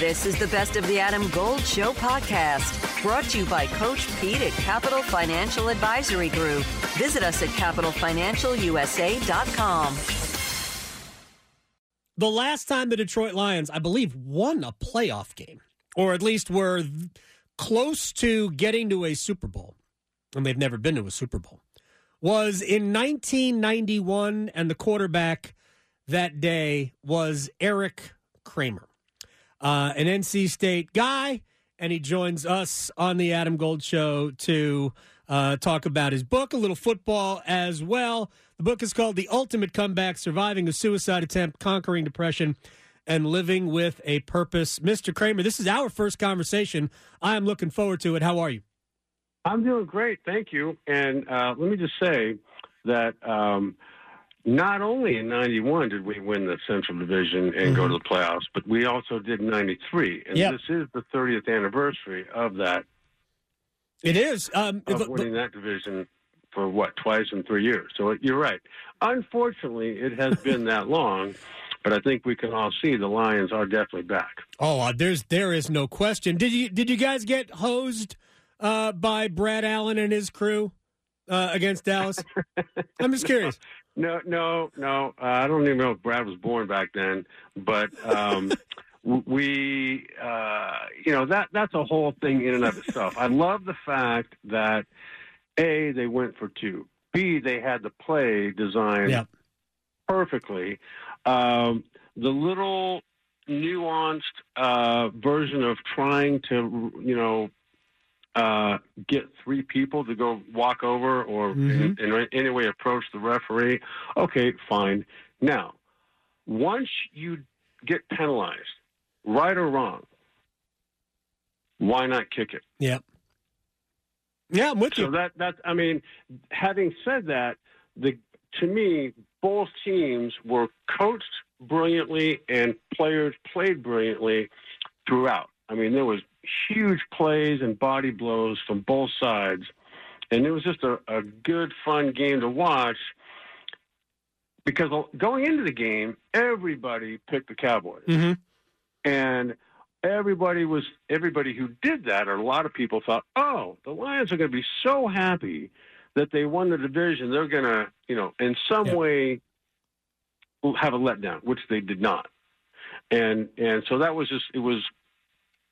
This is the Best of the Adam Gold Show podcast, brought to you by Coach Pete at Capital Financial Advisory Group. Visit us at capitalfinancialusa.com. The last time the Detroit Lions, I believe, won a playoff game, or at least were close to getting to a Super Bowl, and they've never been to a Super Bowl, was in 1991, and the quarterback that day was Erik Kramer, uh, an NC State guy, and he joins us on the Adam Gold Show to uh, talk about his book, a little football as well. The book is called The Ultimate Comeback Surviving a Suicide Attempt, Conquering Depression, and Living with a Purpose. Mr. Kramer, this is our first conversation. I am looking forward to it. How are you? I'm doing great. Thank you. And uh, let me just say that um, not only in 91 did we win the Central Division and mm-hmm. go to the playoffs, but we also did 93. And yep. this is the 30th anniversary of that. It is. Um, of winning that division for what, twice in three years. So you're right. Unfortunately, it has been that long. But I think we can all see the Lions are definitely back. Oh, uh, there's there is no question. Did you did you guys get hosed uh, by Brad Allen and his crew uh, against Dallas? I'm just curious. No, no, no. Uh, I don't even know if Brad was born back then, but um, we, uh, you know, that that's a whole thing in and of itself. I love the fact that a they went for two. B they had the play designed yep. perfectly. Um, the little nuanced uh, version of trying to, you know, uh, get three people to go walk over or mm-hmm. in, in any way approach the referee, okay, fine. Now, once you get penalized, right or wrong, why not kick it? Yep. Yeah, I'm with so you. that that I mean, having said that, the to me, both teams were coached brilliantly and players played brilliantly throughout. I mean, there was huge plays and body blows from both sides. And it was just a, a good, fun game to watch because going into the game, everybody picked the Cowboys. Mm-hmm. And everybody was everybody who did that, or a lot of people thought, oh, the Lions are going to be so happy that they won the division. They're going to, you know, in some yeah. way have a letdown, which they did not. And and so that was just it was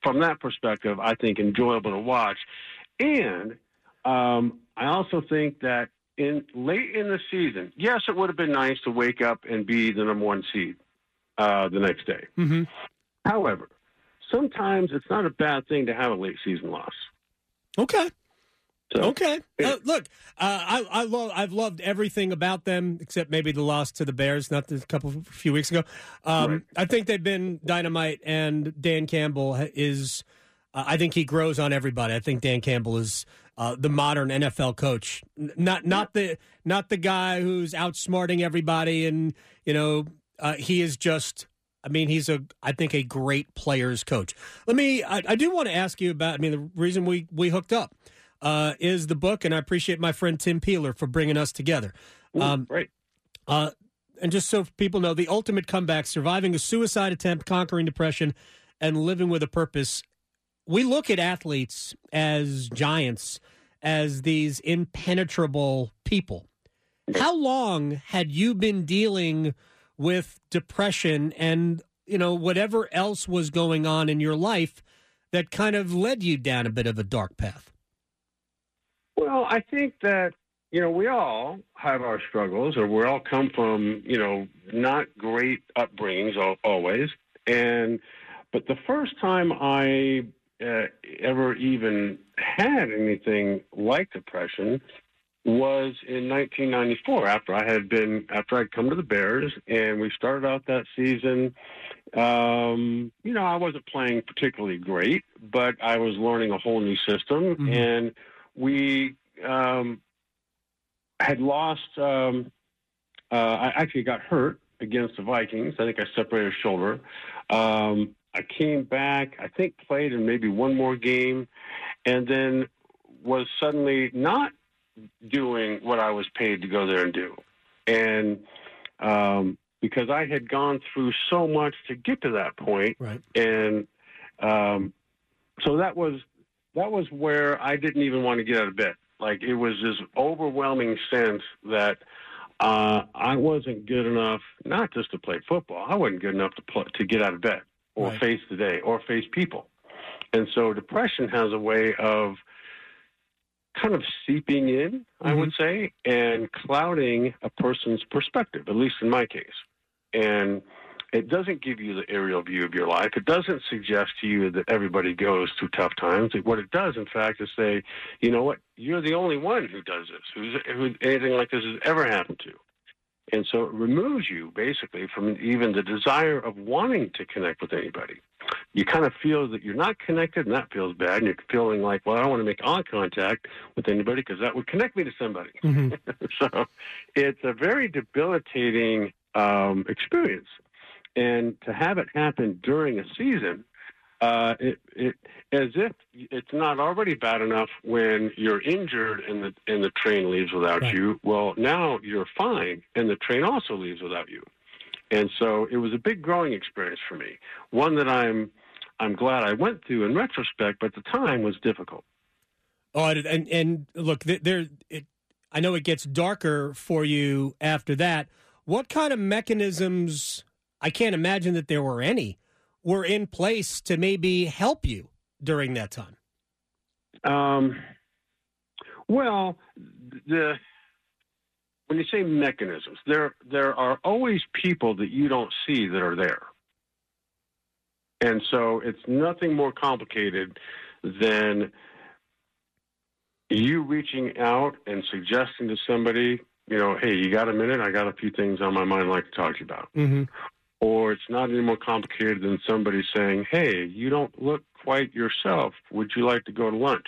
from that perspective, I think enjoyable to watch. And um, I also think that in late in the season, yes, it would have been nice to wake up and be the number one seed uh, the next day. Mm-hmm. However, sometimes it's not a bad thing to have a late season loss. Okay. So, okay. Uh, look, uh, I, I love. I've loved everything about them except maybe the loss to the Bears, not a couple a few weeks ago. Um, right. I think they've been dynamite, and Dan Campbell is. Uh, I think he grows on everybody. I think Dan Campbell is uh, the modern NFL coach, not not the not the guy who's outsmarting everybody, and you know uh, he is just. I mean, he's a, I think, a great players coach. Let me, I, I do want to ask you about, I mean, the reason we, we hooked up uh, is the book, and I appreciate my friend Tim Peeler for bringing us together. Ooh, um, great. Uh, and just so people know, the ultimate comeback: surviving a suicide attempt, conquering depression, and living with a purpose. We look at athletes as giants, as these impenetrable people. How long had you been dealing with depression and you know whatever else was going on in your life that kind of led you down a bit of a dark path? Well, I think that you know we all have our struggles, or we all come from you know not great upbringings always. And but the first time I uh, ever even had anything like depression was in 1994 after I had been after I'd come to the Bears and we started out that season um, you know I wasn't playing particularly great but I was learning a whole new system mm-hmm. and we um, had lost. Um, uh, I actually got hurt against the Vikings. I think I separated a shoulder. Um, I came back. I think played in maybe one more game, and then was suddenly not doing what I was paid to go there and do, and um, because I had gone through so much to get to that point, right. and Um, so that was that was where I didn't even want to get out of bed. Like it was this overwhelming sense that uh, I wasn't good enough, not just to play football. I wasn't good enough to play, to get out of bed or Right. face the day or face people. And so depression has a way of kind of seeping in, I would say, and clouding a person's perspective, at least in my case. And it doesn't give you the aerial view of your life. It doesn't suggest to you that everybody goes through tough times. What it does, in fact, is say, you know what, you're the only one who does this, who's, who anything like this has ever happened to. And so it removes you basically from even the desire of wanting to connect with anybody. You kind of feel that you're not connected, and that feels bad. And you're feeling like, well, I don't want to make eye contact with anybody because that would connect me to somebody. Mhm. so it's a very debilitating um, experience. And to have it happen during a season, uh, it, it as if it's not already bad enough when you're injured and the and the train leaves without Right. you. Well, now you're fine, and the train also leaves without you. And so it was a big growing experience for me, one that I'm I'm glad I went through in retrospect, but the time was difficult. Oh, and and, look, there. It, I know it gets darker for you after that. What kind of mechanisms? I can't imagine that there were any were in place to maybe help you during that time. Um, well, the when you say mechanisms, there there are always people that you don't see that are there, and so it's nothing more complicated than you reaching out and suggesting to somebody, you know, hey, you got a minute? I got a few things on my mind I'd like to talk to you about. Mm-hmm. Or it's not any more complicated than somebody saying, hey, you don't look quite yourself. Would you like to go to lunch?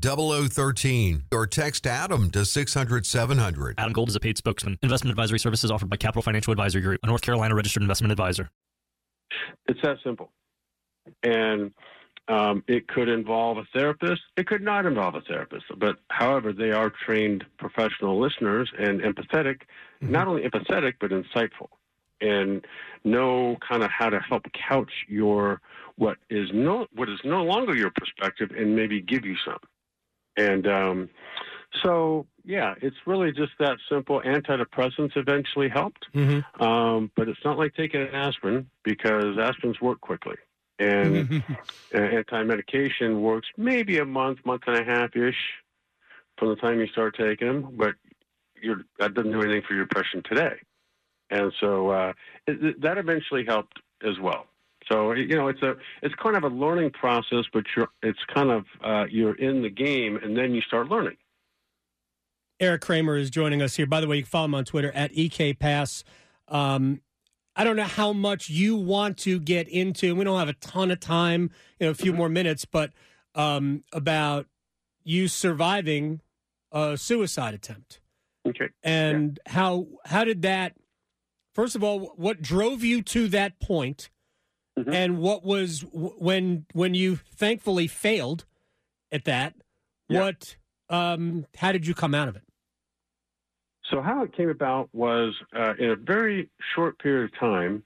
0013 or text Adam to 600 700. Adam Gold is a paid spokesman. Investment advisory services offered by Capital Financial Advisory Group, a North Carolina registered investment advisor. It's that simple. And um, it could involve a therapist. It could not involve a therapist. But however, they are trained professional listeners and empathetic, not only empathetic, but insightful and know kind of how to help couch your what is no what is no longer your perspective and maybe give you some. And um, so, yeah, it's really just that simple. Antidepressants eventually helped. Mm-hmm. Um, but it's not like taking an aspirin because aspirins work quickly. And uh, anti-medication works maybe a month, month and a half ish from the time you start taking them, but you're, that doesn't do anything for your depression today. And so uh, it, that eventually helped as well. So you know, it's a it's kind of a learning process, but you're it's kind of uh, you're in the game, and then you start learning. Erik Kramer is joining us here. By the way, you can follow him on Twitter at EKPass. Um, I don't know how much you want to get into. We don't have a ton of time, you know, a few more minutes, but um, about you surviving a suicide attempt Okay. and how how did that? First of all, what drove you to that point, Mhm. and what was when when you thankfully failed at that? Yeah. What? Um, how did you come out of it? So how it came about was uh, in a very short period of time,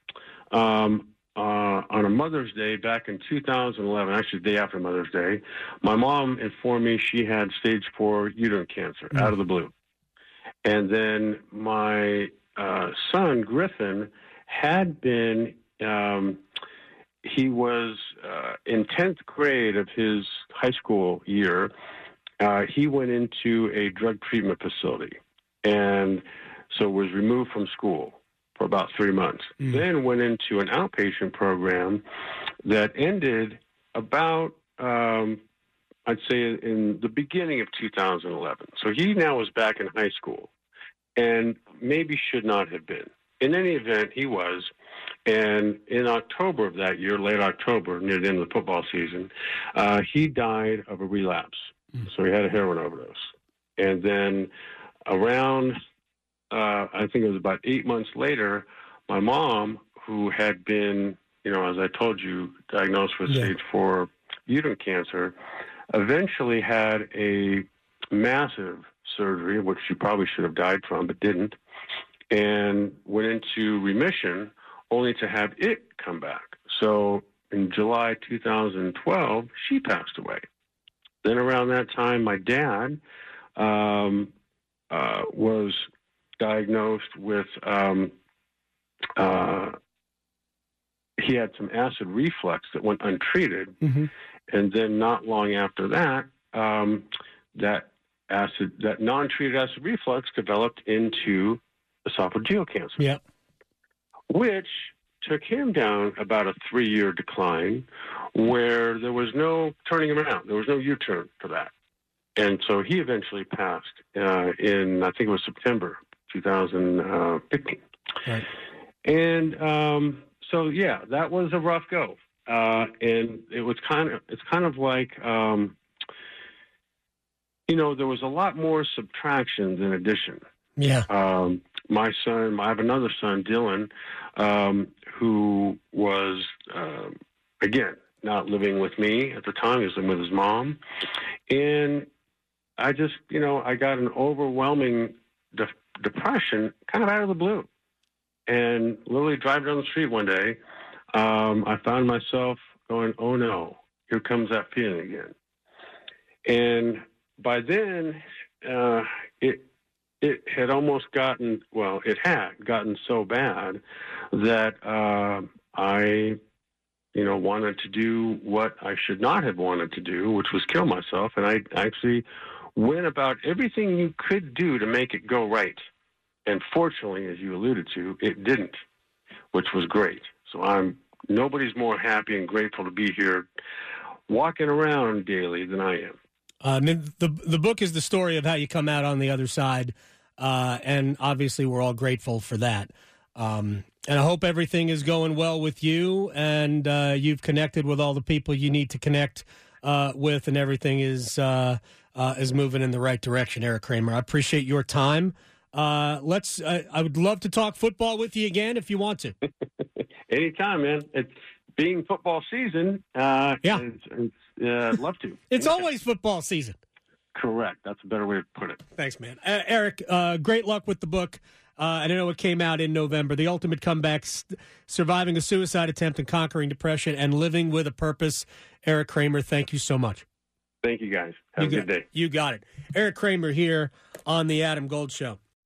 um, uh, on a Mother's Day back in 2011, actually the day after Mother's Day, my mom informed me she had stage four uterine cancer Mm. out of the blue. And then my uh, son, Griffin, had been, um, he was uh, 10th grade of his high school year. Uh, he went into a drug treatment facility and so was removed from school for about three months. Mm. Then went into an outpatient program that ended about, um, I'd say, in the beginning of 2011. So he now was back in high school and maybe should not have been. In any event, he was. And in October of that year, late October, near the end of the football season, uh, he died of a relapse. So he had a heroin overdose. And then around, uh, I think it was about eight months later, my mom, who had been, you know, as I told you, diagnosed with Yeah. stage four uterine cancer, eventually had a massive surgery, which she probably should have died from, but didn't, and went into remission only to have it come back. So in July 2012, she passed away. Then around that time, my dad um, uh, was diagnosed with. Um, uh, he had some acid reflux that went untreated, Mm-hmm. and then not long after that, um, that acid, that non-treated acid reflux, developed into esophageal cancer Yeah. Which took him down about a three year decline where there was no turning him around. There was no U turn for that. And so he eventually passed uh, in, I think it was September 2015. Right. And um, so, yeah, that was a rough go. Uh, and it was kind of, it's kind of like, um, you know, there was a lot more subtraction than addition Yeah. um, my son, I have another son, Dylan, um, who was, um again, not living with me at the time. He was living with his mom. And I just, you know, I got an overwhelming de- depression kind of out of the blue. And literally driving down the street one day, um, I found myself going, oh no, here comes that feeling again. And by then, uh, it it had almost gotten well, it had gotten so bad that uh, I, you know, wanted to do what I should not have wanted to do, which was kill myself, and I actually went about everything you could do to make it go right. And fortunately, as you alluded to, it didn't, which was great. So I'm nobody's more happy and grateful to be here, walking around daily than I am. Mean, the the book is the story of how you come out on the other side, uh, and obviously we're all grateful for that. Um, and I hope everything is going well with you, and uh, you've connected with all the people you need to connect uh, with, and everything is uh, uh, is moving in the right direction. Erik Kramer, I appreciate your time. Let's. I, I would love to talk football with you again if you want to. Anytime, man. It's being football season. Uh, Yeah. it's, it's, uh, I'd love to. It's Anytime. always football season. correct. That's a better way to put it. Thanks, man. Uh, Erik, uh, great luck with the book. Uh, and I know it came out in November. The Ultimate Comeback Surviving a Suicide Attempt and Conquering Depression and Living with a Purpose. Erik Kramer, thank you so much. Thank you, guys. Have you a good got, day. You got it. Erik Kramer here on The Adam Gold Show.